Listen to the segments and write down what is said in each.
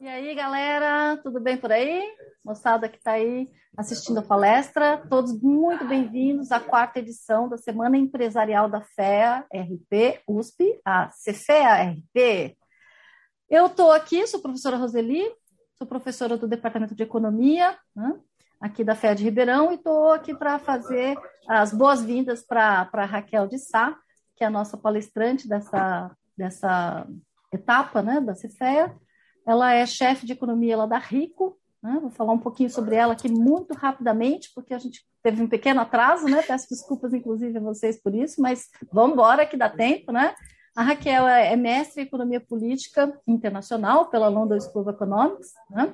E aí, galera, tudo bem por aí? Moçada que está aí assistindo a palestra, todos muito bem-vindos à quarta edição da Semana Empresarial da FEA RP USP, a CFEA RP. Eu estou aqui, sou professora Roseli, sou professora do Departamento de Economia, né, aqui da FEA de Ribeirão, e estou aqui para fazer as boas-vindas para Raquel de Sá, que é a nossa palestrante dessa, dessa etapa né, da CFEA. Ela é chefe de economia lá da Rico. Né? Vou falar um pouquinho sobre ela aqui muito rapidamente, porque a gente teve um pequeno atraso, né? Peço desculpas, inclusive, a vocês por isso, mas vamos embora que dá tempo, né? A Raquel é, é mestre em Economia Política Internacional pela London School of Economics, né?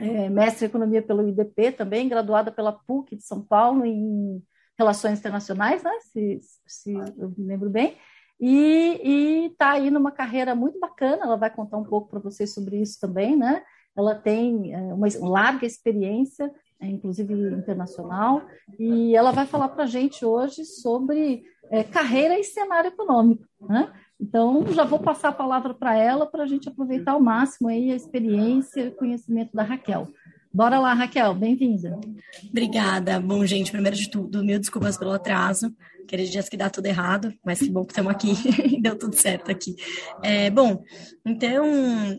é mestre em Economia pelo IDP também, graduada pela PUC de São Paulo em Relações Internacionais, né? se, se eu me lembro bem e está aí numa carreira muito bacana. Ela vai contar um pouco para vocês sobre isso também, né? Ela tem é, uma larga experiência, é, inclusive internacional, e ela vai falar para a gente hoje sobre é, carreira e cenário econômico, né? Então, já vou passar a palavra para ela para a gente aproveitar ao máximo aí a experiência e conhecimento da Raquel. Bora lá, Raquel, bem-vinda. Obrigada. Bom, gente, primeiro de tudo, mil desculpas pelo atraso. Aqueles dias que dá tudo errado, mas que bom que estamos aqui e deu tudo certo aqui. É, bom, então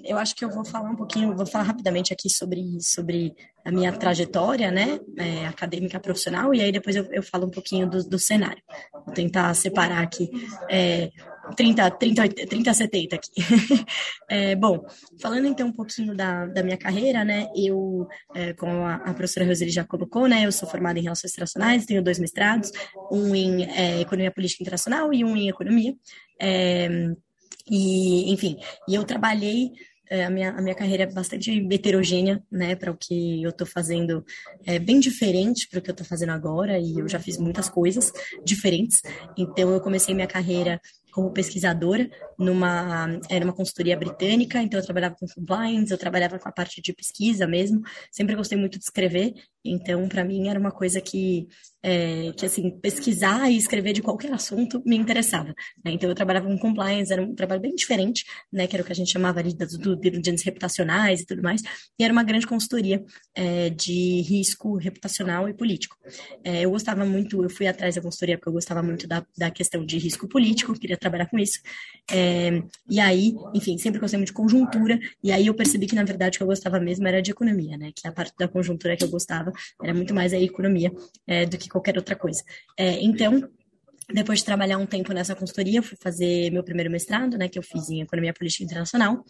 eu acho que eu vou falar um pouquinho, vou falar rapidamente aqui sobre, sobre a minha trajetória, né, é, acadêmica profissional, e aí depois eu, eu falo um pouquinho do, do cenário. Vou tentar separar aqui é, 30, 30, 30 70 aqui. é, bom, falando então um pouquinho da, da minha carreira, né, eu, é, como a, a professora Roseli já colocou, né, eu sou formada em Relações Internacionais, tenho dois mestrados, um em é, Economia Política Internacional e um em Economia. É, e, enfim, e eu trabalhei é, a, minha, a minha carreira é bastante heterogênea, né, para o que eu estou fazendo, é bem diferente para o que eu estou fazendo agora, e eu já fiz muitas coisas diferentes. Então, eu comecei minha carreira como pesquisadora numa era uma consultoria britânica, então eu trabalhava com compliance, eu trabalhava com a parte de pesquisa mesmo. Sempre gostei muito de escrever, então para mim era uma coisa que é, que assim pesquisar e escrever de qualquer assunto me interessava. Né? Então eu trabalhava com compliance, era um trabalho bem diferente, né? Que era o que a gente chamava ali das do diligências reputacionais e tudo mais. E era uma grande consultoria é, de risco reputacional e político. É, eu gostava muito, eu fui atrás da consultoria porque eu gostava muito da, da questão de risco político, queria trabalhar com isso. É, e aí, enfim, sempre gostei muito de conjuntura, e aí eu percebi que, na verdade, o que eu gostava mesmo era de economia, né? Que a parte da conjuntura que eu gostava era muito mais a economia é, do que qualquer outra coisa. É, então, depois de trabalhar um tempo nessa consultoria, fui fazer meu primeiro mestrado, né, que eu fiz em Economia Política Internacional.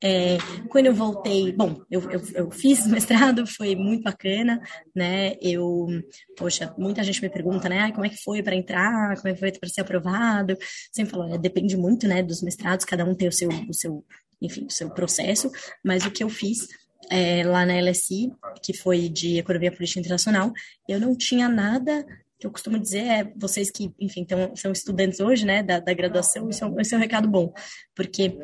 É, quando eu voltei, bom, eu, eu, eu fiz mestrado, foi muito bacana, né, eu, poxa, muita gente me pergunta, né, como é que foi para entrar, como é que foi para ser aprovado, sempre falo, é, depende muito, né, dos mestrados, cada um tem o seu, o seu, enfim, o seu processo, mas o que eu fiz é, lá na LSI, que foi de Economia Política Internacional, eu não tinha nada que eu costumo dizer é vocês que, enfim, tão, são estudantes hoje, né, da, da graduação, isso é, um, isso é um recado bom, porque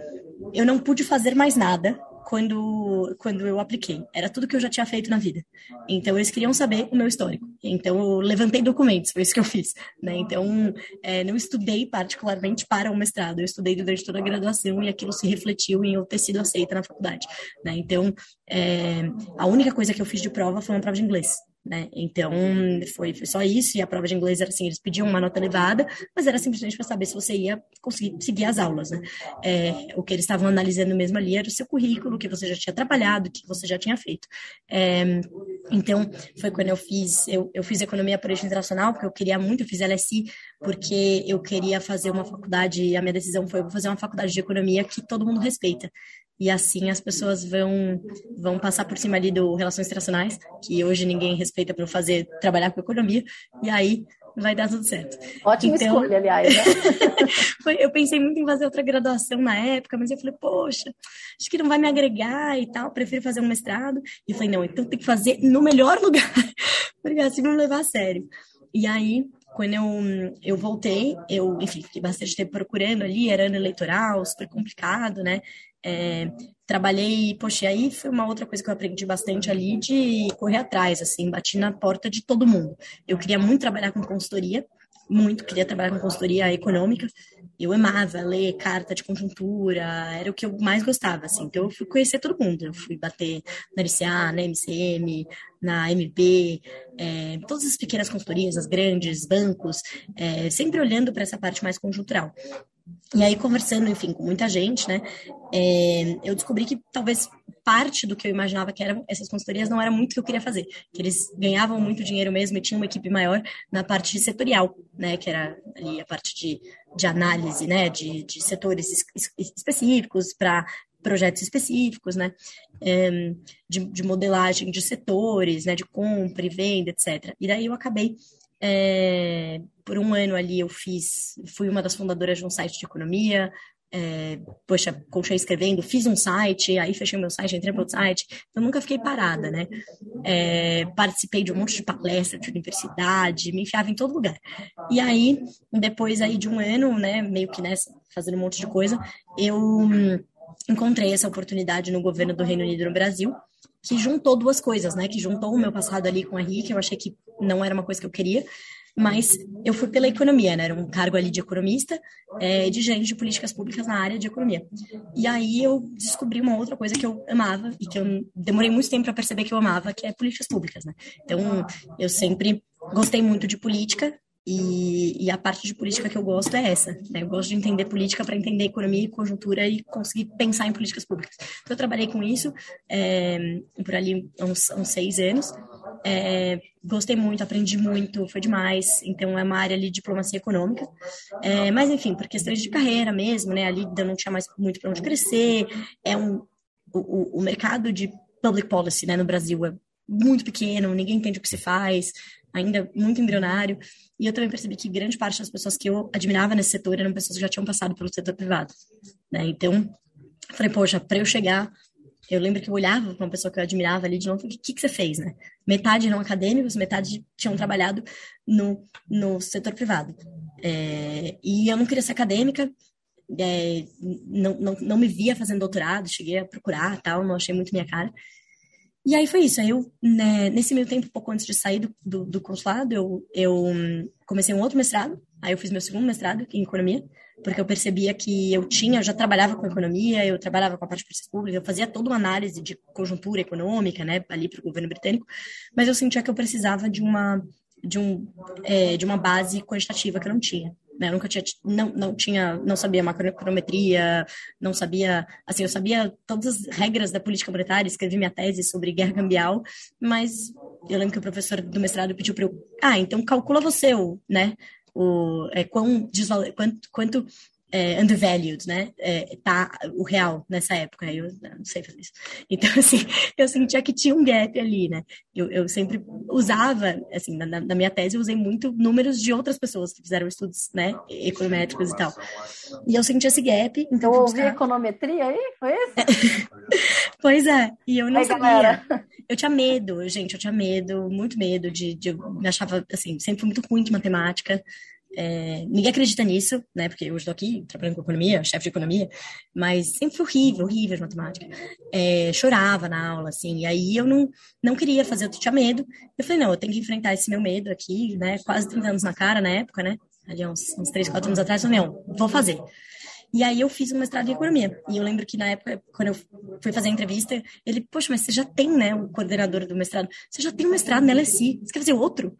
eu não pude fazer mais nada quando, quando eu apliquei. Era tudo que eu já tinha feito na vida. Então, eles queriam saber o meu histórico. Então, eu levantei documentos, foi isso que eu fiz. Né? Então, é, não estudei particularmente para o mestrado, eu estudei durante toda a graduação e aquilo se refletiu em eu ter sido aceita na faculdade. Né? Então, é, a única coisa que eu fiz de prova foi uma prova de inglês né? Então, foi, foi só isso, e a prova de inglês era assim, eles pediam uma nota elevada, mas era simplesmente para saber se você ia conseguir seguir as aulas, né? É, o que eles estavam analisando mesmo ali era o seu currículo, o que você já tinha trabalhado, o que você já tinha feito. É, então, foi quando eu fiz, eu, eu fiz Economia Política Internacional, porque eu queria muito, eu fiz LSI, porque eu queria fazer uma faculdade, a minha decisão foi fazer uma faculdade de Economia que todo mundo respeita e assim as pessoas vão vão passar por cima ali do relações internacionais, que hoje ninguém respeita para fazer trabalhar com economia, e aí vai dar tudo certo. Ótima então, escolha, aliás. Né? eu pensei muito em fazer outra graduação na época, mas eu falei, poxa, acho que não vai me agregar e tal, prefiro fazer um mestrado. E falei, não, então tem que fazer no melhor lugar, porque assim não levar a sério. E aí, quando eu, eu voltei, eu, enfim, fiquei bastante tempo procurando ali, era ano eleitoral, super complicado, né? É, trabalhei, poxa, aí foi uma outra coisa que eu aprendi bastante ali de correr atrás, assim, bati na porta de todo mundo. Eu queria muito trabalhar com consultoria, muito, queria trabalhar com consultoria econômica. Eu amava ler carta de conjuntura, era o que eu mais gostava, assim. Então, eu fui conhecer todo mundo. Eu fui bater na LCA, na MCM, na MB, é, todas as pequenas consultorias, as grandes, bancos, é, sempre olhando para essa parte mais conjuntural. E aí, conversando, enfim, com muita gente, né, é, eu descobri que talvez parte do que eu imaginava que eram essas consultorias não era muito o que eu queria fazer, que eles ganhavam muito dinheiro mesmo e tinham uma equipe maior na parte setorial, né, que era ali a parte de, de análise, né, de, de setores específicos para projetos específicos, né, é, de, de modelagem de setores, né, de compra e venda, etc. E daí eu acabei é, por um ano ali eu fiz, fui uma das fundadoras de um site de economia, é, poxa, continuei escrevendo, fiz um site, aí fechei meu site, entrei para outro site, então nunca fiquei parada, né? É, participei de um monte de palestra de universidade, me enfiava em todo lugar. E aí, depois aí de um ano, né, meio que nessa, fazendo um monte de coisa, eu hum, encontrei essa oportunidade no governo do Reino Unido no Brasil, que juntou duas coisas, né? Que juntou o meu passado ali com a Henrique, eu achei que não era uma coisa que eu queria, mas eu fui pela economia, né? Era um cargo ali de economista, é, de gerente de políticas públicas na área de economia. E aí eu descobri uma outra coisa que eu amava e que eu demorei muito tempo para perceber que eu amava, que é políticas públicas, né? Então, eu sempre gostei muito de política, e, e, a parte de política que eu gosto é essa. Né? Eu gosto de entender política para entender economia e conjuntura e conseguir pensar em políticas públicas. Então, eu trabalhei com isso é, por ali uns, uns seis anos. É, gostei muito, aprendi muito, foi demais. Então, é uma área ali de diplomacia econômica. É, mas, enfim, por questões de carreira mesmo, né? Ali eu não tinha mais muito para onde crescer. É um, o, o mercado de public policy né, no Brasil é muito pequeno, ninguém entende o que se faz, ainda muito embrionário. E eu também percebi que grande parte das pessoas que eu admirava nesse setor eram pessoas que já tinham passado pelo setor privado. Né? Então, falei, poxa, para eu chegar, eu lembro que eu olhava para uma pessoa que eu admirava ali de novo, o que, que você fez, né? Metade eram acadêmicos, metade tinham trabalhado no, no setor privado. É, e eu não queria ser acadêmica, é, não, não, não me via fazendo doutorado, cheguei a procurar tal, não achei muito minha cara. E aí foi isso. Aí eu, né, nesse meio tempo, pouco antes de sair do, do, do, consulado, eu, eu hum, comecei um outro mestrado. Aí eu fiz meu segundo mestrado em economia, porque eu percebia que eu tinha, eu já trabalhava com economia, eu trabalhava com a parte de políticas públicas, eu fazia toda uma análise de conjuntura econômica, né, ali para o governo britânico, mas eu sentia que eu precisava de uma de um é, de uma base quantitativa que eu não tinha. Né? Eu nunca tinha, não, não tinha, não sabia macroeconometria, não sabia, assim, eu sabia todas as regras da política monetária, escrevi minha tese sobre guerra cambial, mas eu lembro que o professor do mestrado pediu para eu, ah, então calcula você o, né, o, é, quão desvalor, quanto, quanto é, undervalued, né? É, tá o real nessa época. Eu não sei fazer isso. Então, assim, eu sentia que tinha um gap ali, né? Eu, eu sempre usava, assim, na, na, minha tese, eu usei muito números de outras pessoas que fizeram estudos, né? Econométricos e tal. E eu sentia esse gap. Então, eu ouvi econometria aí? Foi isso? pois é. E eu não aí, sabia. Galera. Eu tinha medo, gente, eu tinha medo, muito medo de, de. Eu me achava, assim, sempre fui muito ruim de matemática. É, ninguém acredita nisso, né? Porque eu estou aqui trabalhando com economia, chefe de economia, mas sempre foi horrível, horrível de matemática. É, chorava na aula, assim, e aí eu não, não queria fazer, eu tinha medo. Eu falei, não, eu tenho que enfrentar esse meu medo aqui, né? Quase 30 anos na cara na época, né? Ali uns, uns 3, 4 anos atrás, eu falei, não, vou fazer. E aí eu fiz um mestrado em economia. E eu lembro que na época, quando eu fui fazer a entrevista, ele, poxa, mas você já tem, né, o coordenador do mestrado. Você já tem um mestrado na LSI, você quer fazer outro?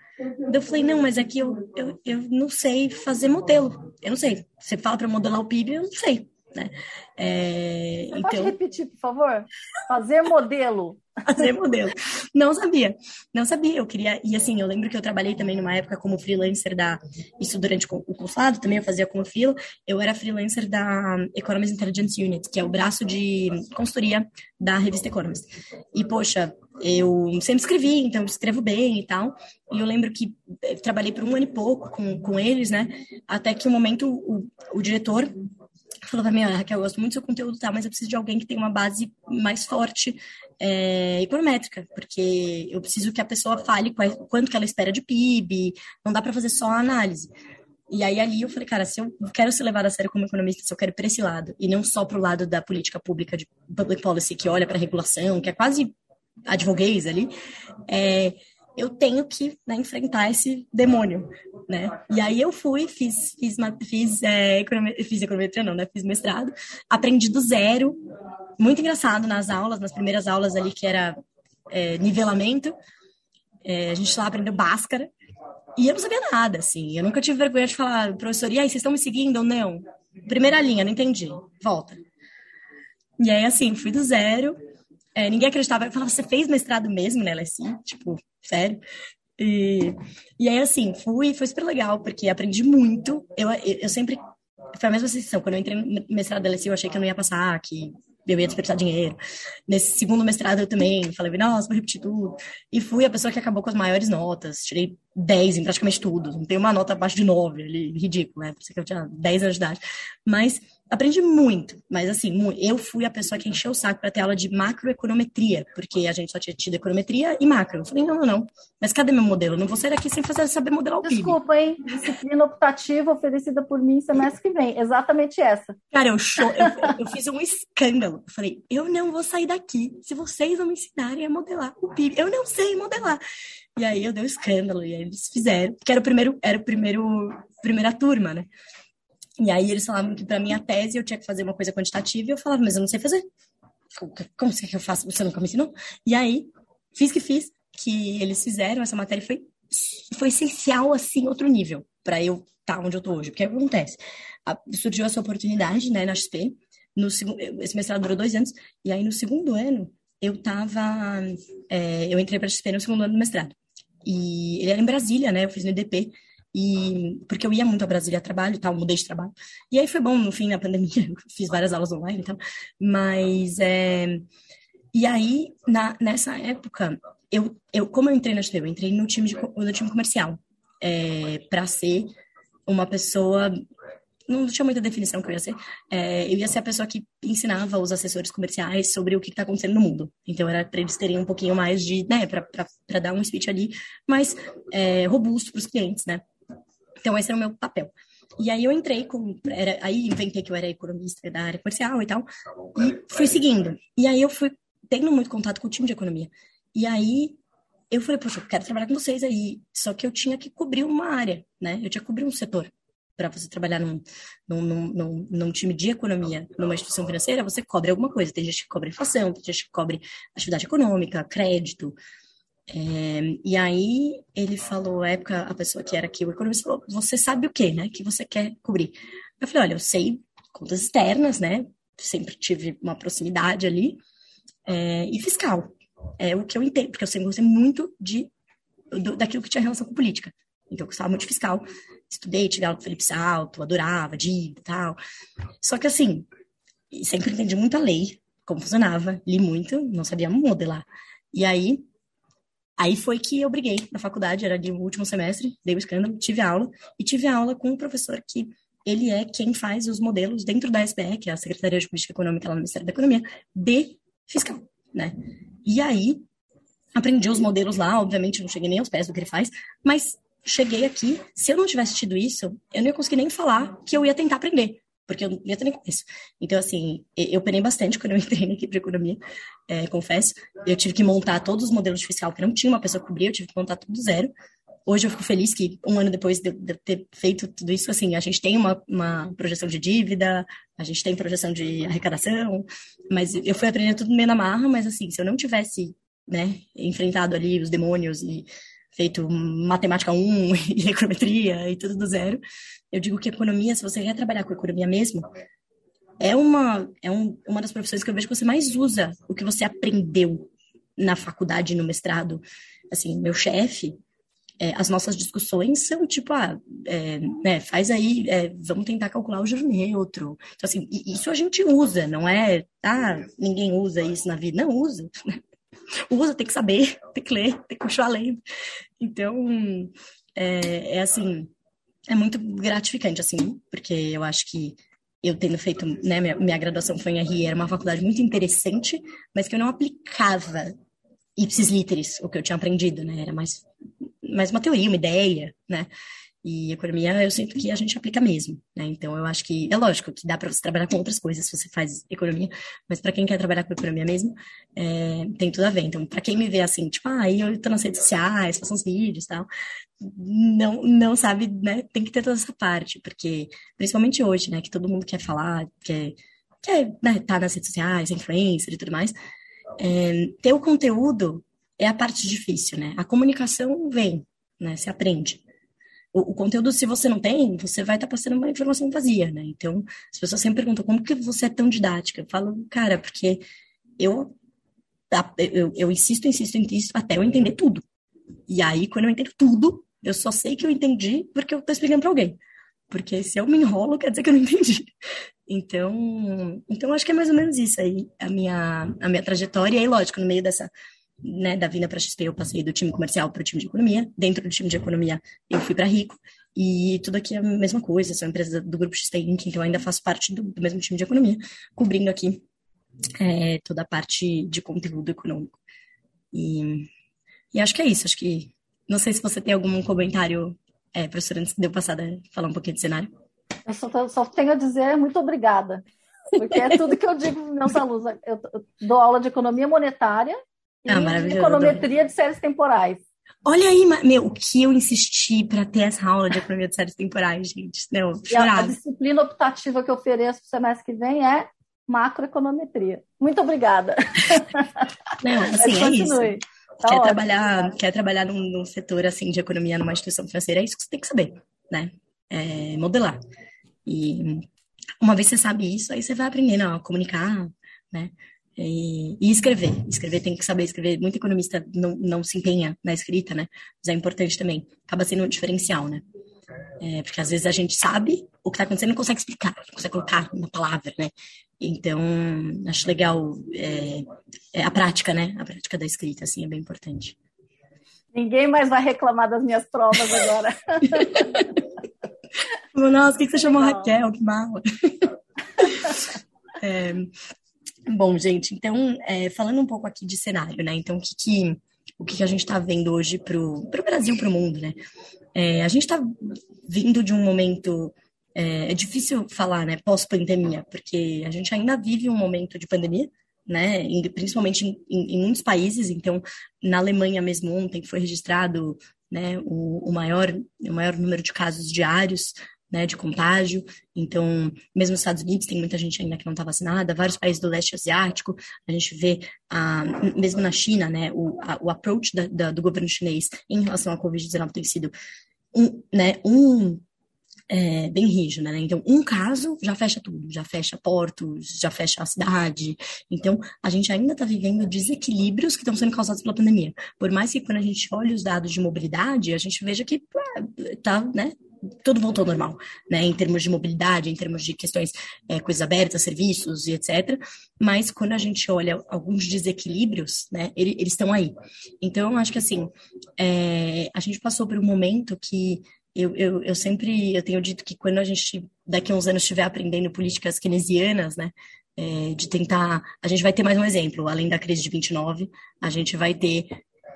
Eu falei, não, mas aqui é eu, eu, eu não sei fazer modelo. Eu não sei. Você fala para modelar o PIB, eu não sei. Né? É, Você então... pode repetir, por favor? Fazer modelo. Fazer modelo. Não sabia, não sabia. Eu queria. E assim, eu lembro que eu trabalhei também numa época como freelancer da. Isso durante o consulado, também eu fazia como freela. Eu era freelancer da Economist Intelligence Unit, que é o braço de consultoria da revista Economist. E, poxa, eu sempre escrevi, então escrevo bem e tal. E eu lembro que eh, trabalhei por um ano e pouco com, com eles, né? Até que um momento o, o diretor falou pra mim, ah, Raquel, eu gosto muito do seu conteúdo, tá, mas eu preciso de alguém que tenha uma base mais forte é, econométrica, porque eu preciso que a pessoa fale quanto que ela espera de PIB, não dá para fazer só a análise. E aí ali eu falei, cara, se eu quero ser levada a sério como economista, se eu quero ir para esse lado, e não só para o lado da política pública, de public policy, que olha para regulação, que é quase advoguês ali, é, eu tenho que né, enfrentar esse demônio, né? E aí eu fui, fiz, fiz, fiz, é, economia, fiz econometria, não, né? Fiz mestrado, aprendi do zero, muito engraçado nas aulas, nas primeiras aulas ali que era é, nivelamento, é, a gente lá aprendeu Bhaskara, e eu não sabia nada, assim, eu nunca tive vergonha de falar, professor, e aí, vocês estão me seguindo ou não? Primeira linha, não entendi, volta. E aí, assim, fui do zero, é, ninguém acreditava. Eu falava, você fez mestrado mesmo, né, assim, tipo, sério. E, e aí, assim, fui, foi super legal, porque aprendi muito. Eu, eu, sempre. Foi a mesma sensação. Quando eu entrei no mestrado da LSI, eu achei que eu não ia passar, que eu ia desperdiçar dinheiro. Nesse segundo mestrado eu também falei, nossa, vou repetir tudo. E fui a pessoa que acabou com as maiores notas. Tirei 10 em praticamente tudo. Não tem uma nota abaixo de 9 ali, ridículo, né? Por isso que eu tinha 10 anos de idade. Mas aprendi muito, mas assim, eu fui a pessoa que encheu o saco para ter aula de macroeconometria, porque a gente só tinha tido econometria e macro. Eu falei, não, não, não. Mas cadê meu modelo? não vou sair daqui sem fazer, saber modelar o PIB. Desculpa, hein? Disciplina optativa oferecida por mim semestre que vem. Exatamente essa. Cara, eu, show, eu, eu fiz um escândalo. Eu falei, eu não vou sair daqui se vocês não me ensinarem a modelar o PIB. Eu não sei modelar. E aí eu dei um escândalo, e aí eles fizeram, que era o primeiro, era o primeiro, primeira turma, né? E aí eles falavam que para minha tese eu tinha que fazer uma coisa quantitativa e eu falava, mas eu não sei fazer. Como você que eu faço? Você nunca me ensinou? E aí, fiz que fiz, que eles fizeram, essa matéria foi, foi essencial, assim, outro nível, para eu estar tá onde eu tô hoje. Porque acontece? A, surgiu essa oportunidade, né, na XP, no segundo, esse mestrado durou dois anos, e aí no segundo ano eu tava, é, eu entrei para a XP no segundo ano do mestrado. E ele era em Brasília, né, eu fiz no IDP, e porque eu ia muito a Brasília a trabalho tal, mudei de trabalho. E aí foi bom, no fim, na pandemia, fiz várias aulas online e tal. Mas, é... e aí, na, nessa época, eu, eu, como eu entrei na SPE, eu entrei no time, de, no time comercial, é, para ser uma pessoa não tinha muita definição que eu ia ser. É, eu ia ser a pessoa que ensinava os assessores comerciais sobre o que está acontecendo no mundo. Então, era para eles terem um pouquinho mais de, né, para dar um speech ali mais é, robusto para os clientes, né? Então, esse era o meu papel. E aí eu entrei com. Era, aí inventei que eu era economista da área comercial e tal. E fui seguindo. E aí eu fui tendo muito contato com o time de economia. E aí eu falei, poxa, eu quero trabalhar com vocês aí. Só que eu tinha que cobrir uma área, né? Eu tinha que cobrir um setor. Para você trabalhar num, num, num, num, time de economia, numa instituição financeira, você cobre alguma coisa. Tem gente que cobre inflação, tem gente que cobre atividade econômica, crédito, é, e aí ele falou, época, a pessoa que era aqui, o economista falou, você sabe o que, né, que você quer cobrir? Eu falei, olha, eu sei contas externas, né, sempre tive uma proximidade ali, é, e fiscal, é o que eu entendo, porque eu sempre gostei muito de, do, daquilo que tinha relação com política. Então, eu gostava muito de fiscal, estudei, tive aula com Felipe Salto, adorava, dívida e tal. Só que, assim, sempre entendi muito a lei, como funcionava, li muito, não sabia modelar. E aí, Aí foi que eu briguei na faculdade, era de último semestre, dei o escândalo, tive aula, e tive aula com um professor que ele é quem faz os modelos dentro da SBE, que é a Secretaria de Política Econômica lá no Ministério da Economia, de fiscal, né? E aí, aprendi os modelos lá, obviamente não cheguei nem aos pés do que ele faz, mas cheguei aqui, se eu não tivesse tido isso, eu não ia conseguir nem falar que eu ia tentar aprender, porque eu ter nem começo. Então, assim, eu penei bastante quando eu entrei na equipe de economia, é, confesso. Eu tive que montar todos os modelos de fiscal, porque não tinha uma pessoa que cobria, eu tive que montar tudo do zero. Hoje eu fico feliz que um ano depois de, de ter feito tudo isso, assim, a gente tem uma, uma projeção de dívida, a gente tem projeção de arrecadação, mas eu fui aprendendo tudo meio na marra, mas assim, se eu não tivesse, né, enfrentado ali os demônios e feito matemática 1 e econometria e tudo do zero, eu digo que economia, se você quer trabalhar com economia mesmo, é uma, é um, uma das profissões que eu vejo que você mais usa o que você aprendeu na faculdade, no mestrado. Assim, meu chefe, é, as nossas discussões são tipo, ah, é, né, faz aí, é, vamos tentar calcular o juro neutro. Então, assim, isso a gente usa, não é, ah, ninguém usa isso na vida. Não, usa. usa, tem que saber, tem que ler, tem que continuar lendo. Então, é, é assim, é muito gratificante, assim, porque eu acho que eu tendo feito, né, minha, minha graduação foi em RI, era uma faculdade muito interessante, mas que eu não aplicava ipsis literis, o que eu tinha aprendido, né, era mais, mais uma teoria, uma ideia, né, E economia, eu sinto que a gente aplica mesmo, né? Então, eu acho que é lógico que dá para você trabalhar com outras coisas se você faz economia, mas para quem quer trabalhar com economia mesmo, é, tem tudo a ver. Então, para quem me vê assim, tipo, ah, eu tô nas redes sociais, faço uns vídeos e tal, não, não sabe, né? Tem que ter toda essa parte, porque principalmente hoje, né, que todo mundo quer falar, quer, quer né, tá nas redes sociais, influencer e tudo mais, é, ter o conteúdo é a parte difícil, né? A comunicação vem, né? Se aprende o, o, conteúdo, se você não tem, você vai estar tá passando uma informação vazia, né? Então, as pessoas sempre perguntam, como que você é tão didática? Eu falo, cara, porque eu, eu, eu insisto, insisto, insisto, até eu entender tudo. E aí, quando eu entendo tudo, eu só sei que eu entendi porque eu estou explicando para alguém. Porque se eu me enrolo, quer dizer que eu não entendi. Então, então acho que é mais ou menos isso aí, a minha, a minha trajetória. E aí, lógico, no meio dessa né, da vinda para a XP, eu passei do time comercial para o time de economia. Dentro do time de economia, eu fui para Rico. E tudo aqui é a mesma coisa, são empresas do grupo XP Inc., então eu ainda faço parte do, do mesmo time de economia, cobrindo aqui é, toda a parte de conteúdo econômico. E, e acho que é isso, acho que. Não sei se você tem algum comentário, é, professora, antes que deu passada falar um pouquinho de cenário. Eu só, só tenho a dizer muito obrigada. Porque é tudo que eu digo para meus alunos. Eu dou aula de economia monetária ah, econometria de séries temporais. Olha aí, meu, o que eu insisti para ter essa aula de economia de séries temporais, gente. Não, a, a, disciplina optativa que eu ofereço para o semestre que vem é macroeconometria. Muito obrigada. Não, assim, é isso. Tá quer, ótimo, trabalhar, quer trabalhar num, num, setor assim de economia numa instituição financeira, é isso que você tem que saber, né? É modelar. E uma vez você sabe isso, aí você vai aprendendo a comunicar, né? E, e, escrever. Escrever tem que saber escrever. Muito economista não, não se empenha na escrita, né? Mas é importante também. Acaba sendo um diferencial, né? É, porque às vezes a gente sabe o que está acontecendo e não consegue explicar, não consegue colocar na palavra, né? Então, acho legal é, é a prática, né? A prática da escrita, assim, é bem importante. Ninguém mais vai reclamar das minhas provas agora. Nossa, o que, que você chamou Raquel? Que mala. É, Bom, gente, então, é, falando um pouco aqui de cenário, né? Então, o que, que o que, que a gente está vendo hoje para o Brasil, para o mundo, né? É, a gente está vindo de um momento. É, é difícil falar, né? Pós-pandemia, porque a gente ainda vive um momento de pandemia, né? Principalmente em, em, em muitos países. Então, na Alemanha mesmo ontem foi registrado né, o, o, maior, o maior número de casos diários né, de contágio. Então, mesmo nos Estados Unidos, tem muita gente ainda que não está vacinada, vários países do leste asiático, a gente vê, ah, mesmo na China, né, o, a, o approach da, da, do governo chinês em relação à Covid-19 tem sido um, né, um é, bem rígido, né? Então, um caso já fecha tudo, já fecha portos, já fecha a cidade. Então, a gente ainda está vivendo desequilíbrios que estão sendo causados pela pandemia. Por mais que quando a gente olhe os dados de mobilidade, a gente veja que tá, né, tudo voltou ao normal, né, em termos de mobilidade, em termos de questões, é, coisas abertas, serviços e etc. Mas quando a gente olha alguns desequilíbrios, né, eles estão aí. Então, eu acho que assim, é, a gente passou por um momento que eu, eu, eu sempre eu tenho dito que quando a gente daqui a uns anos estiver aprendendo políticas keynesianas, né, é, de tentar, a gente vai ter mais um exemplo, além da crise de 29, a gente vai ter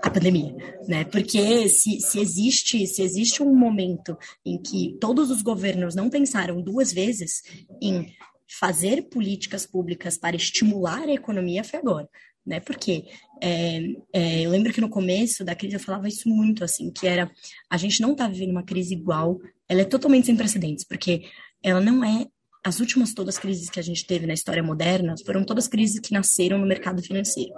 a pandemia, né? Porque se, se existe se existe um momento em que todos os governos não pensaram duas vezes em fazer políticas públicas para estimular a economia foi agora, né? Porque é, é, eu lembro que no começo da crise eu falava isso muito assim, que era a gente não está vivendo uma crise igual, ela é totalmente sem precedentes, porque ela não é as últimas todas crises que a gente teve na história moderna foram todas crises que nasceram no mercado financeiro.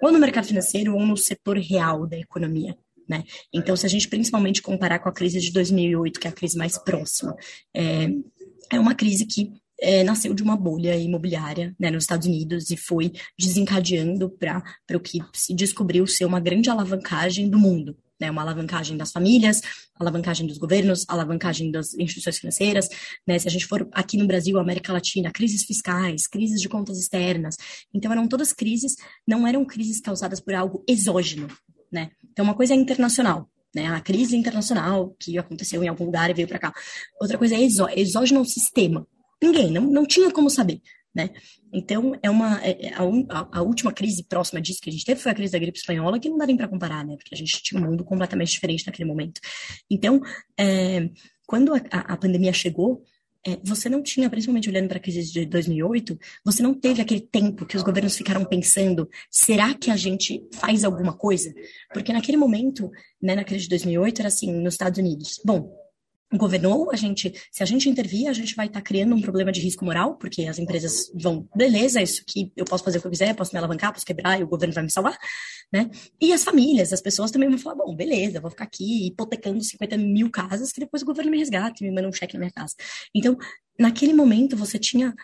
Ou no mercado financeiro ou no setor real da economia. Né? Então, se a gente principalmente comparar com a crise de 2008, que é a crise mais próxima, é, é uma crise que é, nasceu de uma bolha imobiliária né, nos Estados Unidos e foi desencadeando para o que se descobriu ser uma grande alavancagem do mundo né, uma alavancagem das famílias, alavancagem dos governos, alavancagem das instituições financeiras, né, se a gente for aqui no Brasil, América Latina, crises fiscais, crises de contas externas, então eram todas crises, não eram crises causadas por algo exógeno, né, então uma coisa é internacional, né, a crise internacional que aconteceu em algum lugar e veio para cá, outra coisa é exó exógeno ao sistema, ninguém, não, não tinha como saber, né? Então, é uma é, é a, a, última crise próxima disso que a gente teve foi a crise da gripe espanhola, que não dá nem para comparar, né? Porque a gente tinha um mundo completamente diferente naquele momento. Então, é, quando a, a, pandemia chegou, é, você não tinha, principalmente olhando para a crise de 2008, você não teve aquele tempo que os governos ficaram pensando: será que a gente faz alguma coisa? Porque naquele momento, né, na crise de 2008, era assim, nos Estados Unidos. Bom, governou, a gente, se a gente intervir, a gente vai estar tá criando um problema de risco moral, porque as empresas vão, beleza, isso que eu posso fazer o que eu quiser, posso me alavancar, posso quebrar e o governo vai me salvar, né? E as famílias, as pessoas também vão falar, bom, beleza, vou ficar aqui hipotecando 50 mil casas que depois o governo me resgate, me manda um cheque na minha casa. Então, naquele momento, você tinha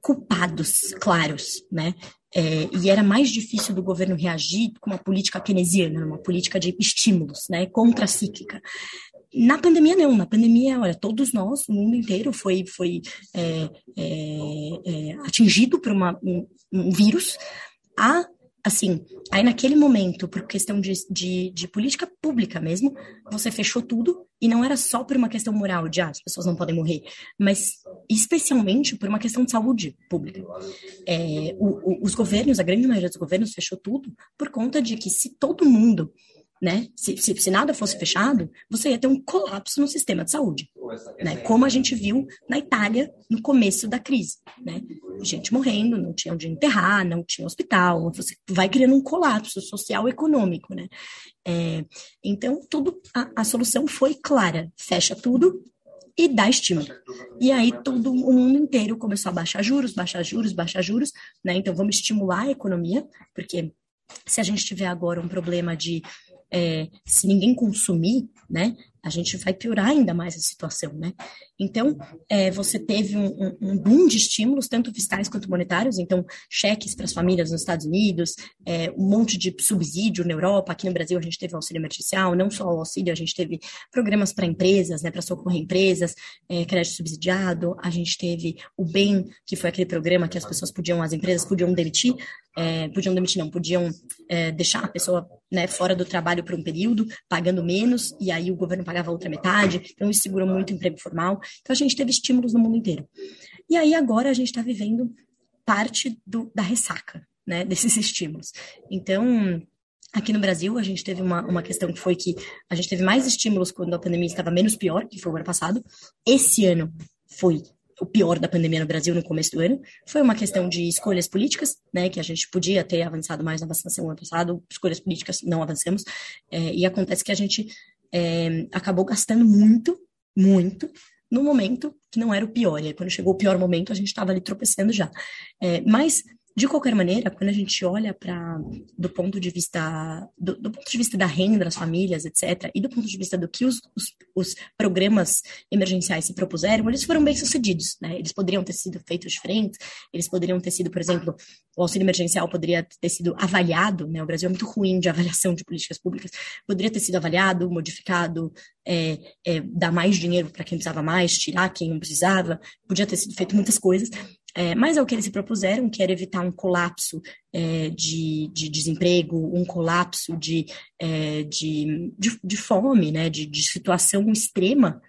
culpados claros, né? É, e era mais difícil do governo reagir com uma política keynesiana, uma política de estímulos, né, contracíclica. Na pandemia, não. Na pandemia, olha, todos nós, o mundo inteiro foi, foi é, é, é, atingido por uma, um, um, vírus. A, assim, aí naquele momento, por questão de, de, de, política pública mesmo, você fechou tudo. E não era só por uma questão moral, de ah, as pessoas não podem morrer, mas especialmente por uma questão de saúde pública. É, o, o, os governos, a grande maioria dos governos, fechou tudo por conta de que se todo mundo né? Se, se, se, nada fosse fechado, você ia ter um colapso no sistema de saúde, né? Como a gente viu na Itália no começo da crise, né? Gente morrendo, não tinha onde enterrar, não tinha hospital, você vai criando um colapso social e econômico, né? É, então, tudo, a, a solução foi clara, fecha tudo e dá estímulo. E aí todo o mundo inteiro começou a baixar juros, baixar juros, baixar juros, né? Então vamos estimular a economia, porque se a gente tiver agora um problema de é, se ninguém consumir, né, a gente vai piorar ainda mais a situação, né? Então, é, você teve um, um, um, boom de estímulos, tanto fiscais quanto monetários, então, cheques para as famílias nos Estados Unidos, é, um monte de subsídio na Europa, aqui no Brasil a gente teve auxílio emergencial, não só o auxílio, a gente teve programas para empresas, né, para socorrer empresas, é, crédito subsidiado, a gente teve o BEM, que foi aquele programa que as pessoas podiam, as empresas podiam demitir, é, podiam demitir, não, podiam é, deixar a pessoa né, fora do trabalho por um período, pagando menos, e aí o governo pagava outra metade, então isso segurou muito o emprego formal. Então a gente teve estímulos no mundo inteiro. E aí agora a gente está vivendo parte do, da ressaca, né, desses estímulos. Então, Aqui no Brasil, a gente teve uma, uma questão que foi que a gente teve mais estímulos quando a pandemia estava menos pior, que foi o ano passado. Esse ano foi o pior da pandemia no Brasil no começo do ano. Foi uma questão de escolhas políticas, né, que a gente podia ter avançado mais na vacinação ano passado, escolhas políticas não avançamos, é, e acontece que a gente é, acabou gastando muito, muito, no momento que não era o pior. E aí, quando chegou o pior momento, a gente estava ali tropeçando já. É, mas de qualquer maneira, quando a gente olha para do ponto de vista do, do, ponto de vista da renda das famílias, etc, e do ponto de vista do que os, os, os, programas emergenciais se propuseram, eles foram bem sucedidos, né? Eles poderiam ter sido feitos diferentes, eles poderiam ter sido, por exemplo, o auxílio emergencial poderia ter sido avaliado, né? O Brasil é muito ruim de avaliação de políticas públicas, poderia ter sido avaliado, modificado, é, é, dar mais dinheiro para quem precisava mais, tirar quem não precisava, podia ter sido feito muitas coisas. É, mas é o que eles se propuseram, que era evitar um colapso é, de, de, desemprego, um colapso de, é, de, de, de, fome, né, de, de situação extrema,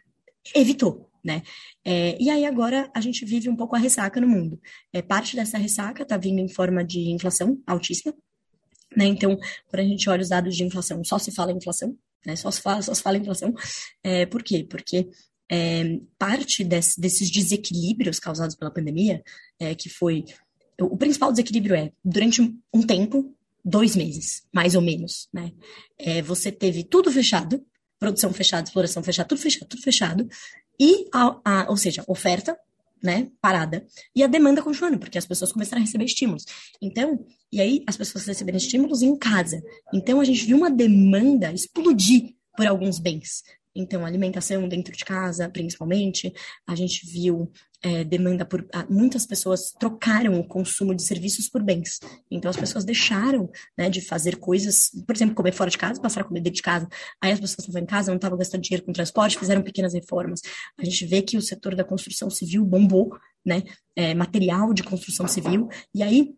evitou. Né? É, e aí agora a gente vive um pouco a ressaca no mundo. É, parte dessa ressaca está vindo em forma de inflação altíssima. Né? Então, quando a gente olha os dados de inflação, só se fala inflação, né? só, se fala, só se fala inflação. É, por quê? Porque é, parte desse, desses desequilíbrios causados pela pandemia, é, que foi. O principal desequilíbrio é, durante um tempo, dois meses, mais ou menos, né? É, você teve tudo fechado, produção fechada, exploração fechada, tudo fechado, tudo fechado, e, a, a, ou seja, oferta, né, parada, e a demanda continuando, porque as pessoas começaram a receber estímulos. Então, e aí as pessoas receberam estímulos em casa. Então, a gente viu uma demanda explodir por alguns bens. Então, alimentação dentro de casa, principalmente, a gente viu é, demanda por. Muitas pessoas trocaram o consumo de serviços por bens. Então, as pessoas deixaram né, de fazer coisas, por exemplo, comer fora de casa, passaram a comer dentro de casa. Aí as pessoas estavam em casa, não estavam gastando dinheiro com transporte, fizeram pequenas reformas. A gente vê que o setor da construção civil bombou, né? É, material de construção civil. E aí,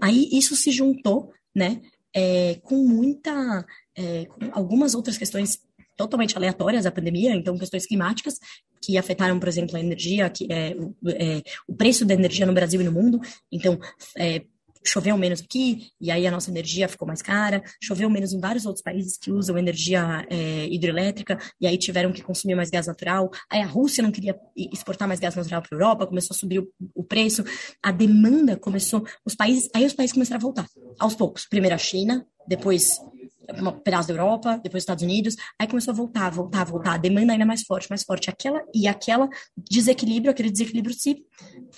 aí isso se juntou, né? É, com muita. É, com algumas outras questões totalmente aleatórias à pandemia, então questões climáticas que afetaram, por exemplo, a energia, que é, é o preço da energia no Brasil e no mundo. Então, é, choveu menos aqui, e aí a nossa energia ficou mais cara, choveu menos em vários outros países que usam energia é, hidrelétrica, e aí tiveram que consumir mais gás natural, aí a Rússia não queria exportar mais gás natural para a Europa, começou a subir o, o, preço, a demanda começou, os países, aí os países começaram a voltar, aos poucos, primeiro a China, depois um pedaço da Europa, depois Estados Unidos, aí começou a voltar, voltar, voltar, a demanda ainda mais forte, mais forte, aquela e aquela desequilíbrio, aquele desequilíbrio se,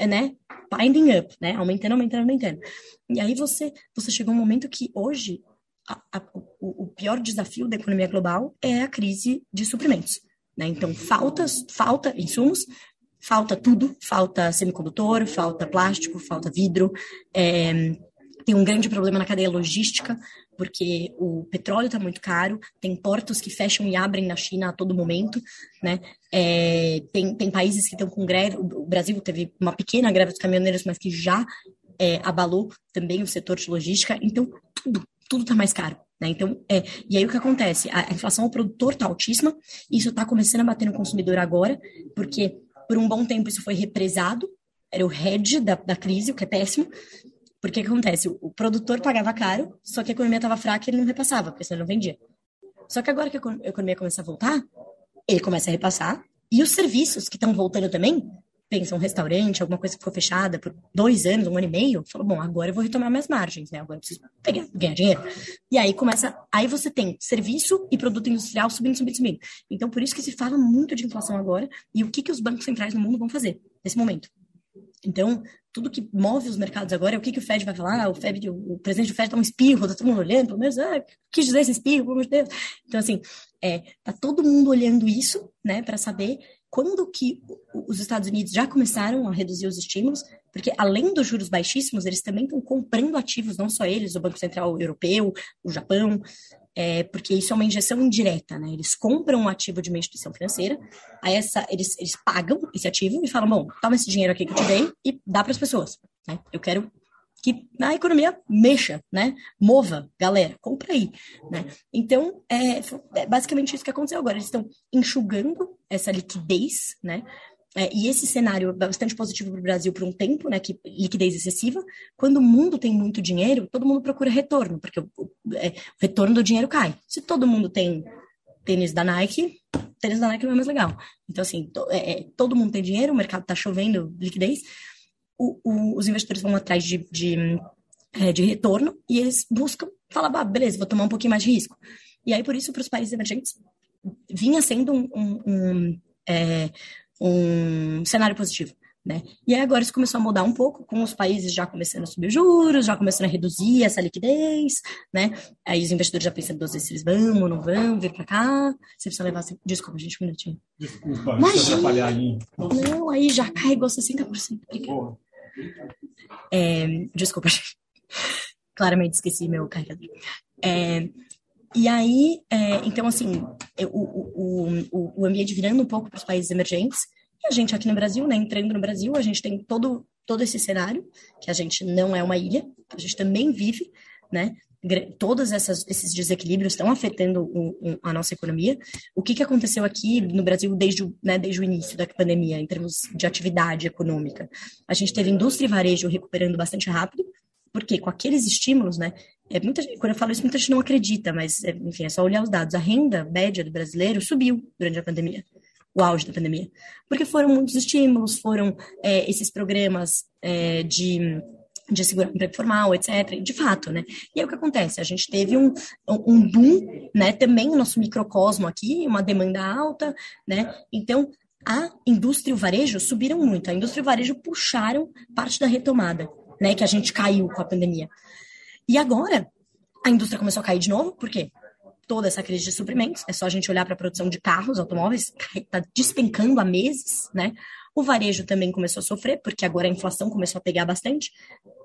né, binding up, né, aumentando, aumentando, aumentando. E aí você, você chegou um momento que hoje a, a, o, o, pior desafio da economia global é a crise de suprimentos, né, então faltas, falta insumos, falta tudo, falta semicondutor, falta plástico, falta vidro, é, tem um grande problema na cadeia logística, porque o petróleo está muito caro, tem portos que fecham e abrem na China a todo momento, né? É, tem, tem países que estão com greve, o Brasil teve uma pequena greve dos caminhoneiros, mas que já é, abalou também o setor de logística, então tudo, tudo está mais caro. Né? Então, é, e aí o que acontece? A inflação ao produtor está altíssima, isso está começando a bater no consumidor agora, porque por um bom tempo isso foi represado, era o hedge da, da crise, o que é péssimo, porque o que acontece? O, produtor pagava caro, só que a economia estava fraca e ele não repassava, porque senão ele não vendia. Só que agora que a economia começa a voltar, ele começa a repassar, e os serviços que estão voltando também, pensa um restaurante, alguma coisa que ficou fechada por dois anos, um ano e meio, falou, bom, agora eu vou retomar minhas margens, né? Agora eu preciso pegar, ganhar dinheiro. E aí começa, aí você tem serviço e produto industrial subindo, subindo, subindo. Então, por isso que se fala muito de inflação agora e o que, que os bancos centrais no mundo vão fazer nesse momento. Então, tudo que move os mercados agora é o que, que o Fed vai falar. Ah, o, Fed, o presidente do Fed dá um espirro, tá todo mundo olhando, pelo menos, ah, quis dizer esse espirro, pelo amor de Deus. Então, assim, é, tá todo mundo olhando isso, né, para saber quando que os Estados Unidos já começaram a reduzir os estímulos, porque além dos juros baixíssimos, eles também estão comprando ativos, não só eles, o Banco Central Europeu, o Japão, é, porque isso é uma injeção indireta, né? Eles compram um ativo de uma instituição financeira, aí essa, eles, eles pagam esse ativo e falam, bom, toma esse dinheiro aqui que eu te dei e dá para as pessoas, né? Eu quero que a economia mexa, né? Mova, galera, compra aí, né? Então, é, é basicamente isso que aconteceu agora. Eles estão enxugando essa liquidez, né? É, e esse cenário é bastante positivo para o Brasil por um tempo, né, que liquidez excessiva. Quando o mundo tem muito dinheiro, todo mundo procura retorno, porque o, o, é, o retorno do dinheiro cai. Se todo mundo tem tênis da Nike, tênis da Nike não é mais legal. Então, assim, to, é, é todo mundo tem dinheiro, o mercado está chovendo liquidez, o, os investidores vão atrás de, de, é, de, retorno e eles buscam, falam, ah, beleza, vou tomar um pouquinho mais de risco. E aí, por isso, para os países emergentes, vinha sendo um, um, um é, um cenário positivo. Né? E aí agora isso começou a mudar um pouco, com os países já começando a subir juros, já começando a reduzir essa liquidez, né? Aí os investidores já pensando duas vezes se eles vão ou não vão vir para cá. Você precisa levar... Desculpa, gente, um minutinho. Desculpa, Imagina. atrapalhar aí. Não, aí já carregou 60%. É, desculpa, gente. Claramente esqueci meu carregador. É, e aí, é, então, assim, o, o, o, o ambiente virando um pouco para os países emergentes, e a gente aqui no Brasil, né, entrando no Brasil, a gente tem todo, todo esse cenário, que a gente não é uma ilha, a gente também vive, né, todos essas, esses desequilíbrios estão afetando o, o, a nossa economia. O que, que aconteceu aqui no Brasil desde né, desde o início da pandemia, em termos de atividade econômica? A gente teve indústria e varejo recuperando bastante rápido, porque com aqueles estímulos, né, é, muita, quando eu falo isso, muita gente não acredita, mas, é, enfim, é só olhar os dados. A renda média do brasileiro subiu durante a pandemia, o auge da pandemia. Porque foram muitos estímulos, foram é, esses programas é, de de segurança emprego formal, etc. De fato, né? E aí o que acontece? A gente teve um, um boom, né? Também no nosso microcosmo aqui, uma demanda alta, né? Então, a indústria e o varejo subiram muito. A indústria e o varejo puxaram parte da retomada, né? Que a gente caiu com a pandemia. E agora, a indústria começou a cair de novo, por quê? Toda essa crise de suprimentos, é só a gente olhar para a produção de carros, automóveis, está despencando há meses, né? O varejo também começou a sofrer, porque agora a inflação começou a pegar bastante.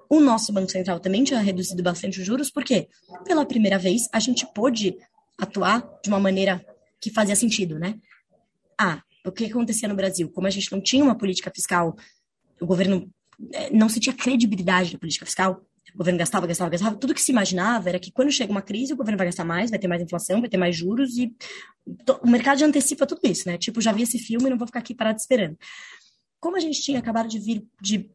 O nosso Banco Central também tinha reduzido bastante os juros, porque pela primeira vez a gente pôde atuar de uma maneira que fazia sentido, né? Ah, o que acontecia no Brasil? Como a gente não tinha uma política fiscal, o governo não se tinha credibilidade da política fiscal, O governo gastava, gastava, gastava. Tudo que se imaginava era que quando chega uma crise, o governo vai gastar mais, vai ter mais inflação, vai ter mais juros e o mercado já antecipa tudo isso, né? Tipo, já vi esse filme, não vou ficar aqui parado esperando. Como a gente tinha acabado de vir de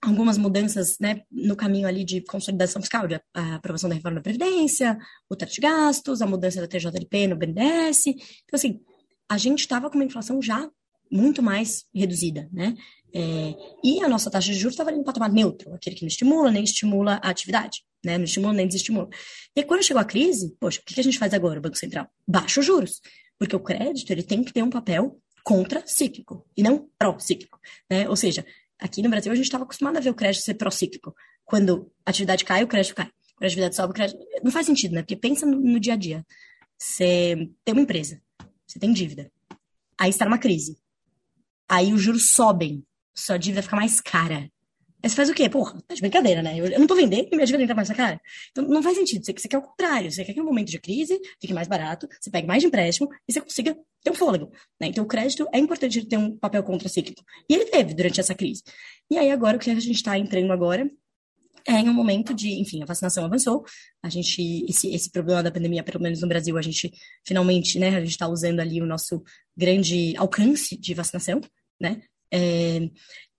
algumas mudanças né, no caminho ali de consolidação fiscal, de a aprovação da reforma da Previdência, o teto de gastos, a mudança da TJLP no BNDES. Então, assim, a gente estava com uma inflação já muito mais reduzida, né? É, e a nossa taxa de juros estava ali no patamar neutro, aquele que não estimula nem estimula a atividade, né? Não estimula nem desestimula. E quando chegou a crise, poxa, o que a gente faz agora, o Banco Central? Baixa os juros, porque o crédito ele tem que ter um papel contra-cíclico e não pró-cíclico, né? Ou seja, aqui no Brasil a gente estava acostumado a ver o crédito ser pró-cíclico. Quando a atividade cai, o crédito cai. Quando a atividade sobe, o crédito... Não faz sentido, né? Porque pensa no, no dia a dia. Você tem uma empresa, você tem dívida. Aí está numa crise. Aí os juros sobem, sua dívida fica mais cara. Aí você faz o quê? Porra, tá de brincadeira, né? Eu, não tô vendendo e minha dívida tá mais cara. Então não faz sentido. Você, você quer o contrário. Você quer que no momento de crise fique mais barato, você pegue mais de empréstimo e você consiga ter um fôlego. Né? Então o crédito é importante ter um papel contracíclico. E ele teve durante essa crise. E aí agora o que a gente está entrando agora é em um momento de, enfim, a vacinação avançou, a gente, esse, esse problema da pandemia, pelo menos no Brasil, a gente finalmente, né, a gente está usando ali o nosso grande alcance de vacinação, né, é,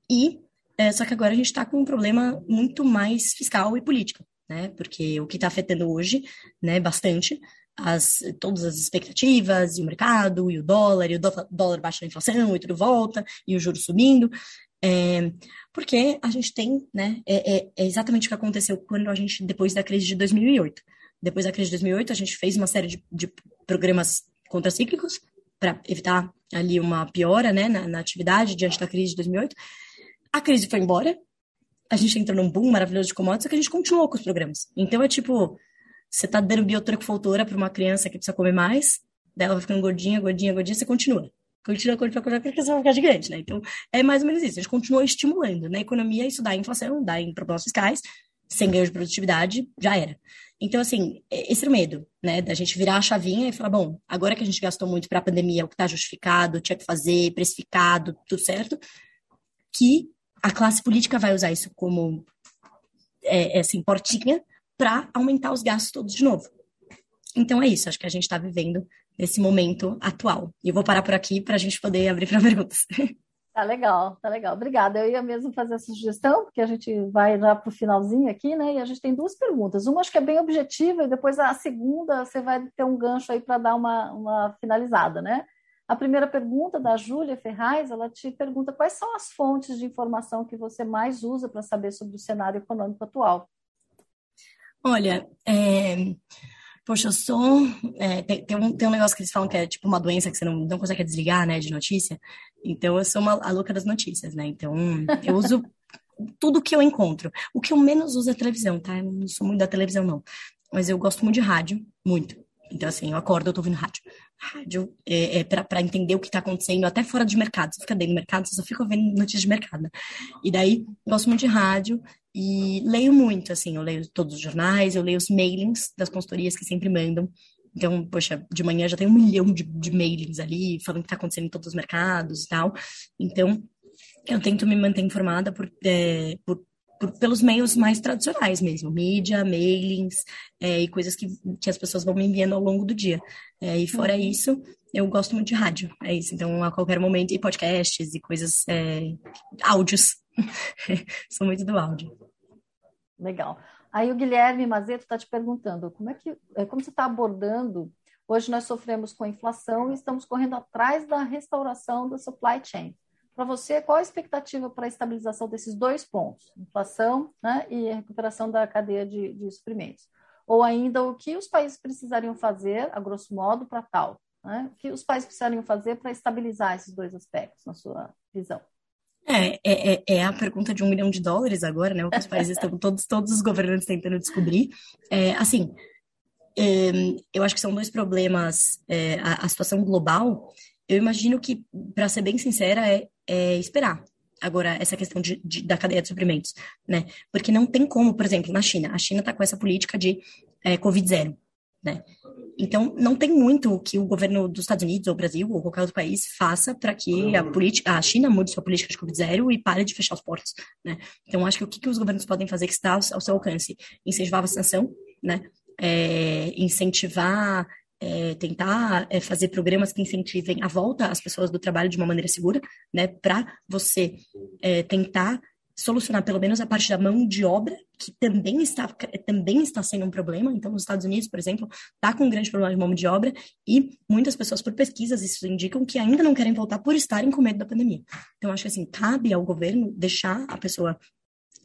e é, só que agora a gente está com um problema muito mais fiscal e político, né? Porque o que está afetando hoje, né, bastante, as, todas as expectativas, e o mercado, e o dólar, e o dólar baixa a inflação, e tudo volta, e o juro subindo. É, porque a gente tem, né, é, é, é, exatamente o que aconteceu quando a gente, depois da crise de 2008. Depois da crise de 2008, a gente fez uma série de, de programas contracíclicos para evitar ali uma piora, né, na, na atividade diante da crise de 2008, a crise foi embora, a gente entrou num boom maravilhoso de commodities, só que a gente continuou com os programas. Então é tipo, você tá dando biotransfoltora para uma criança que precisa comer mais, dela vai ficando gordinha, gordinha, gordinha, você continua. Continua, continua, continua, porque você vai ficar gigante, né? Então, é mais ou menos isso. A gente continua estimulando. Na economia, isso dá inflação, dá em problemas fiscais, sem ganho de produtividade, já era. Então, assim, esse é o medo, né? Da gente virar a chavinha e falar, bom, agora que a gente gastou muito para a pandemia, o que está justificado, tinha que fazer, precificado, tudo certo, que a classe política vai usar isso como é, é assim, portinha para aumentar os gastos todos de novo. Então é isso, acho que a gente está vivendo nesse momento atual. E eu vou parar por aqui para a gente poder abrir para perguntas. Tá legal, tá legal. Obrigada. Eu ia mesmo fazer essa sugestão, porque a gente vai já para o finalzinho aqui, né? E a gente tem duas perguntas. Uma acho que é bem objetiva, e depois a segunda você vai ter um gancho aí para dar uma, uma finalizada, né? A primeira pergunta da Júlia Ferraz, ela te pergunta quais são as fontes de informação que você mais usa para saber sobre o cenário econômico atual. Olha, é... poxa, eu sou. É, tem, tem, um, tem um negócio que eles falam que é tipo uma doença que você não, não consegue desligar, né, de notícia. Então, eu sou uma, a louca das notícias, né? Então, eu uso tudo que eu encontro. O que eu menos uso é televisão, tá? Eu não sou muito da televisão, não. Mas eu gosto muito de rádio, muito. Então, assim, eu acordo, eu tô ouvindo rádio. Rádio é, é para entender o que tá acontecendo, até fora de mercado. Você fica dentro do mercado, você só fica ouvindo notícias de mercado. Né? E daí, gosto muito de rádio e leio muito, assim. Eu leio todos os jornais, eu leio os mailings das consultorias que sempre mandam. Então, poxa, de manhã já tem um milhão de, de mailings ali, falando o que está acontecendo em todos os mercados e tal. Então, eu tento me manter informada por, é, por pelos meios mais tradicionais mesmo, mídia, mailings é, e coisas que, que as pessoas vão me enviando ao longo do dia. É, e fora uhum. isso, eu gosto muito de rádio, é isso. Então, a qualquer momento, e podcasts e coisas, é, áudios. Sou muito do áudio. Legal. Aí o Guilherme Mazeto está te perguntando como é que é, como você está abordando. Hoje nós sofremos com inflação e estamos correndo atrás da restauração da supply chain. Para você, qual a expectativa para a estabilização desses dois pontos, inflação né, e recuperação da cadeia de, de suprimentos? Ou ainda, o que os países precisariam fazer, a grosso modo, para tal? Né? O que os países precisariam fazer para estabilizar esses dois aspectos, na sua visão? É, é, é, é, a pergunta de um milhão de dólares agora, né? O que os países estão, todos, todos os governantes tentando descobrir. É, assim, é, eu acho que são dois problemas. É, a, a, situação global, eu imagino que, para ser bem sincera, é é, esperar agora essa questão de, de, da cadeia de suprimentos, né? Porque não tem como, por exemplo, na China, a China está com essa política de Covid zero, né? Então, não tem muito que o governo dos Estados Unidos, ou Brasil, ou qualquer outro país faça para que a, política, a China mude sua política de Covid-0 e pare de fechar os portos, né? Então, acho que o que, que os governos podem fazer que está ao, seu alcance? Incentivar a vacinação, né? É, incentivar é, tentar é, fazer programas que incentivem a volta às pessoas do trabalho de uma maneira segura, né, para você é, tentar solucionar pelo menos a parte da mão de obra, que também está, também está sendo um problema. Então, nos Estados Unidos, por exemplo, está com um grande problema de mão de obra e muitas pessoas, por pesquisas, isso indicam que ainda não querem voltar por estarem com medo da pandemia. Então, acho que assim, cabe ao governo deixar a pessoa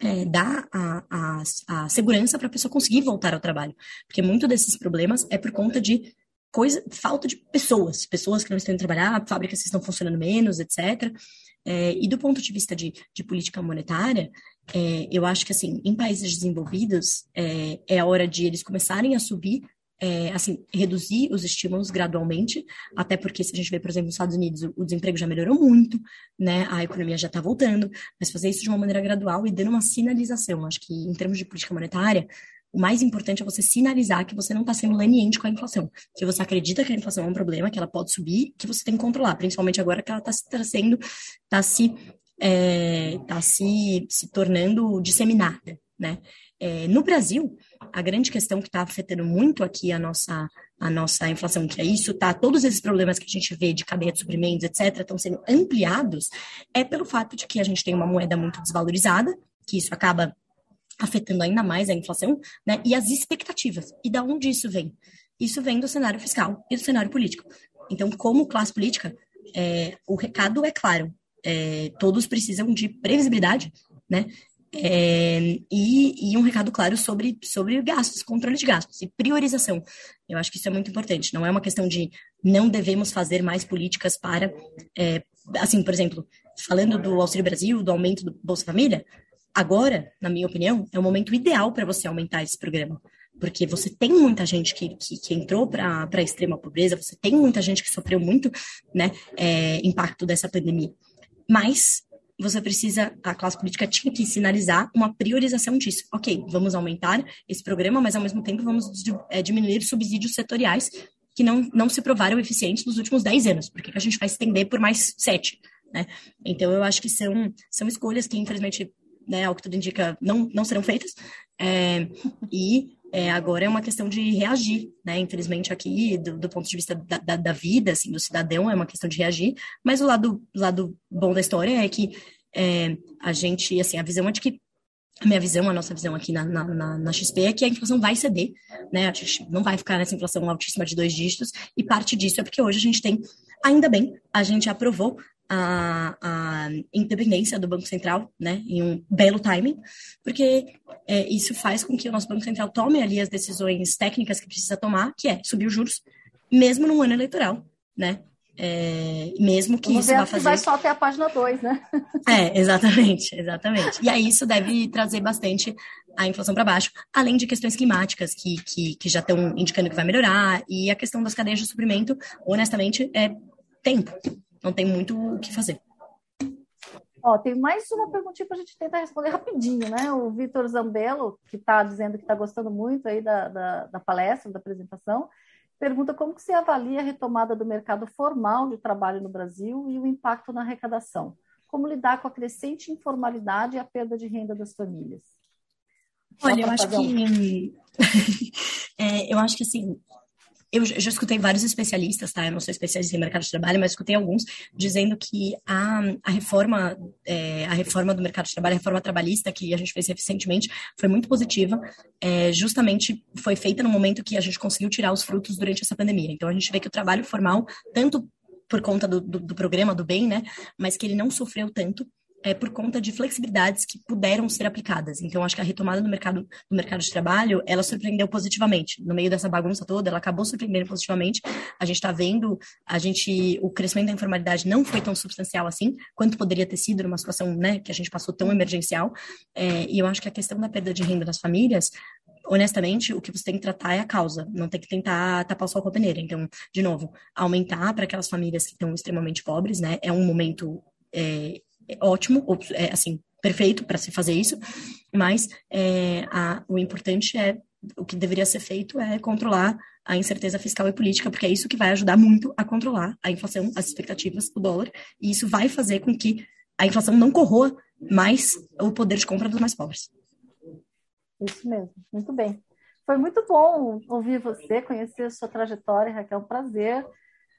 é, dar a, a, a segurança para a pessoa conseguir voltar ao trabalho. Porque muito desses problemas é por conta de coisa, falta de pessoas, pessoas que não estão indo trabalhar, fábricas que estão funcionando menos, etc. É, e do ponto de vista de, de política monetária, é, eu acho que, assim, em países desenvolvidos, é, é a hora de eles começarem a subir, é, assim, reduzir os estímulos gradualmente, até porque, se a gente vê, por exemplo, nos Estados Unidos, o, desemprego já melhorou muito, né, a economia já está voltando, mas fazer isso de uma maneira gradual e dando uma sinalização. Acho que, em termos de política monetária, o mais importante é você sinalizar que você não está sendo leniente com a inflação, que você acredita que a inflação é um problema, que ela pode subir, que você tem que controlar, principalmente agora que ela está se trazendo, está se, é, tá se, se tornando disseminada, né? É, no Brasil, a grande questão que está afetando muito aqui a nossa, a nossa inflação, que é isso, tá? Todos esses problemas que a gente vê de cadeia de suprimentos, etc., estão sendo ampliados, é pelo fato de que a gente tem uma moeda muito desvalorizada, que isso acaba afetando ainda mais a inflação, né? E as expectativas. E da onde isso vem? Isso vem do cenário fiscal e do cenário político. Então, como classe política, é, o recado é claro. É, todos precisam de previsibilidade, né? É, e, e, um recado claro sobre, sobre gastos, controle de gastos e priorização. Eu acho que isso é muito importante. Não é uma questão de não devemos fazer mais políticas para, é, assim, por exemplo, falando do Auxílio Brasil, do aumento do Bolsa Família, Agora, na minha opinião, é o momento ideal para você aumentar esse programa. Porque você tem muita gente que, que, que entrou para a extrema pobreza, você tem muita gente que sofreu muito né, é, impacto dessa pandemia. Mas você precisa, a classe política tinha que sinalizar uma priorização disso. Ok, vamos aumentar esse programa, mas ao mesmo tempo vamos é, diminuir subsídios setoriais que não, não se provaram eficientes nos últimos 10 anos. Por que a gente vai estender por mais sete? Né? Então, eu acho que são, são escolhas que, infelizmente, né, ao que tudo indica, não, não serão feitas. É, e é, agora é uma questão de reagir, né? Infelizmente aqui, do, do ponto de vista da, da, da, vida, assim, do cidadão, é uma questão de reagir. Mas o lado, lado bom da história é que é, a gente, assim, a visão é de que a minha visão, a nossa visão aqui na, na, na, XP é que a inflação vai ceder, né? A gente não vai ficar nessa inflação altíssima de dois dígitos, e parte disso é porque hoje a gente tem, ainda bem, a gente aprovou a, a independência do Banco Central, né, em um belo timing, porque é, isso faz com que o nosso Banco Central tome ali as decisões técnicas que precisa tomar, que é subir os juros, mesmo num ano eleitoral, né, é, mesmo que Vamos isso vá fazer... vai só até a página 2, né? É, exatamente, exatamente. E aí isso deve trazer bastante a inflação para baixo, além de questões climáticas que, que, que já estão indicando que vai melhorar, e a questão das cadeias de suprimento, honestamente, é tempo não tem muito o que fazer. Ó, tem mais uma perguntinha para a gente tentar responder rapidinho, né? O Vitor Zambello, que está dizendo que está gostando muito aí da, da, da, palestra, da apresentação, pergunta como que você avalia a retomada do mercado formal de trabalho no Brasil e o impacto na arrecadação. Como lidar com a crescente informalidade e a perda de renda das famílias? Olha, eu acho que um... é, eu acho que assim eu já escutei vários especialistas, tá? Eu não sou especialista em mercado de trabalho, mas escutei alguns dizendo que a, a reforma, é, a reforma do mercado de trabalho, a reforma trabalhista que a gente fez recentemente, foi muito positiva. É, justamente foi feita no momento que a gente conseguiu tirar os frutos durante essa pandemia. Então a gente vê que o trabalho formal, tanto por conta do, do, do programa do bem, né? Mas que ele não sofreu tanto é, por conta de flexibilidades que puderam ser aplicadas. Então, acho que a retomada do mercado, do mercado de trabalho, ela surpreendeu positivamente. No meio dessa bagunça toda, ela acabou surpreendendo positivamente. A gente está vendo, a gente, o crescimento da informalidade não foi tão substancial assim, quanto poderia ter sido numa situação né, que a gente passou tão emergencial. É, e eu acho que a questão da perda de renda das famílias honestamente, o que você tem que tratar é a causa, não tem que tentar tapar o sol com a peneira. Então, de novo, aumentar para aquelas famílias que estão extremamente pobres, né? É um momento é, é ótimo, é, assim, perfeito para se fazer isso, mas é, a, o importante é, o que deveria ser feito é controlar a incerteza fiscal e política, porque é isso que vai ajudar muito a controlar a inflação, as expectativas, o dólar, e isso vai fazer com que a inflação não corroa mais o poder de compra dos mais pobres. Isso mesmo, muito bem. Foi muito bom ouvir você, conhecer a sua trajetória, Raquel, um prazer.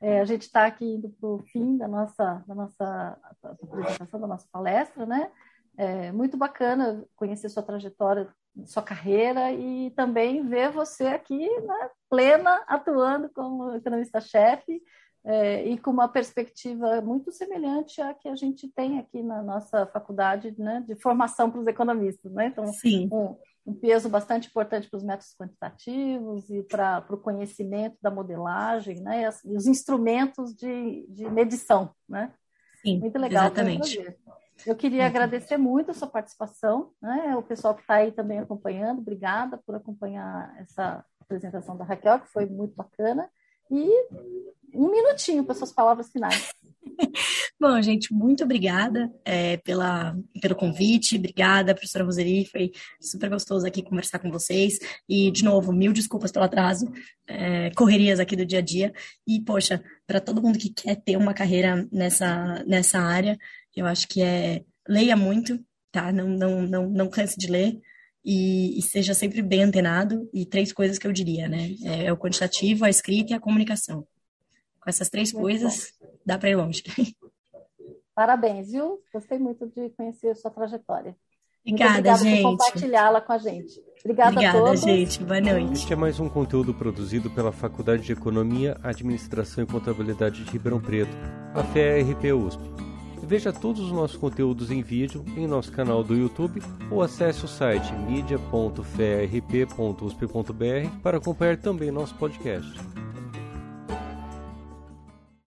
É, a gente está aqui indo para o fim da nossa, da nossa apresentação, da nossa palestra, né? É muito bacana conhecer sua trajetória, sua carreira e também ver você aqui, né, plena, atuando como economista-chefe é, e com uma perspectiva muito semelhante à que a gente tem aqui na nossa faculdade né, de formação para os economistas. Né? Então, Sim. Um, um peso bastante importante para os métodos quantitativos e para, para o conhecimento da modelagem né, e, os instrumentos de, de medição. Né? Sim, muito legal. Exatamente. Eu queria muito agradecer muito a sua participação, né? o pessoal que está aí também acompanhando, obrigada por acompanhar essa apresentação da Raquel, que foi muito bacana. E um minutinho para suas palavras finais. Bom, gente, muito obrigada é, pela, pelo convite, obrigada, professora Roseli, foi super gostoso aqui conversar com vocês, e, de novo, mil desculpas pelo atraso, é, correrias aqui do dia a dia, e, poxa, para todo mundo que quer ter uma carreira nessa, nessa área, eu acho que é, leia muito, tá, não, não, não, não canse de ler, e, e, seja sempre bem antenado. E três coisas que eu diria, né? É, é o quantitativo, a escrita e a comunicação. Com essas três muito coisas, bom. dá para ir longe. Parabéns, viu? Gostei muito de conhecer a sua trajetória. Obrigada, gente. por compartilhá-la com a gente. Obrigada, Obrigada a todos. gente. Boa noite. Este é mais um conteúdo produzido pela Faculdade de Economia, Administração e Contabilidade de Ribeirão Preto, a FEA-RP USP. Veja todos os nossos conteúdos em vídeo em nosso canal do YouTube ou acesse o site media.ferp.usp.br para acompanhar também nosso podcast.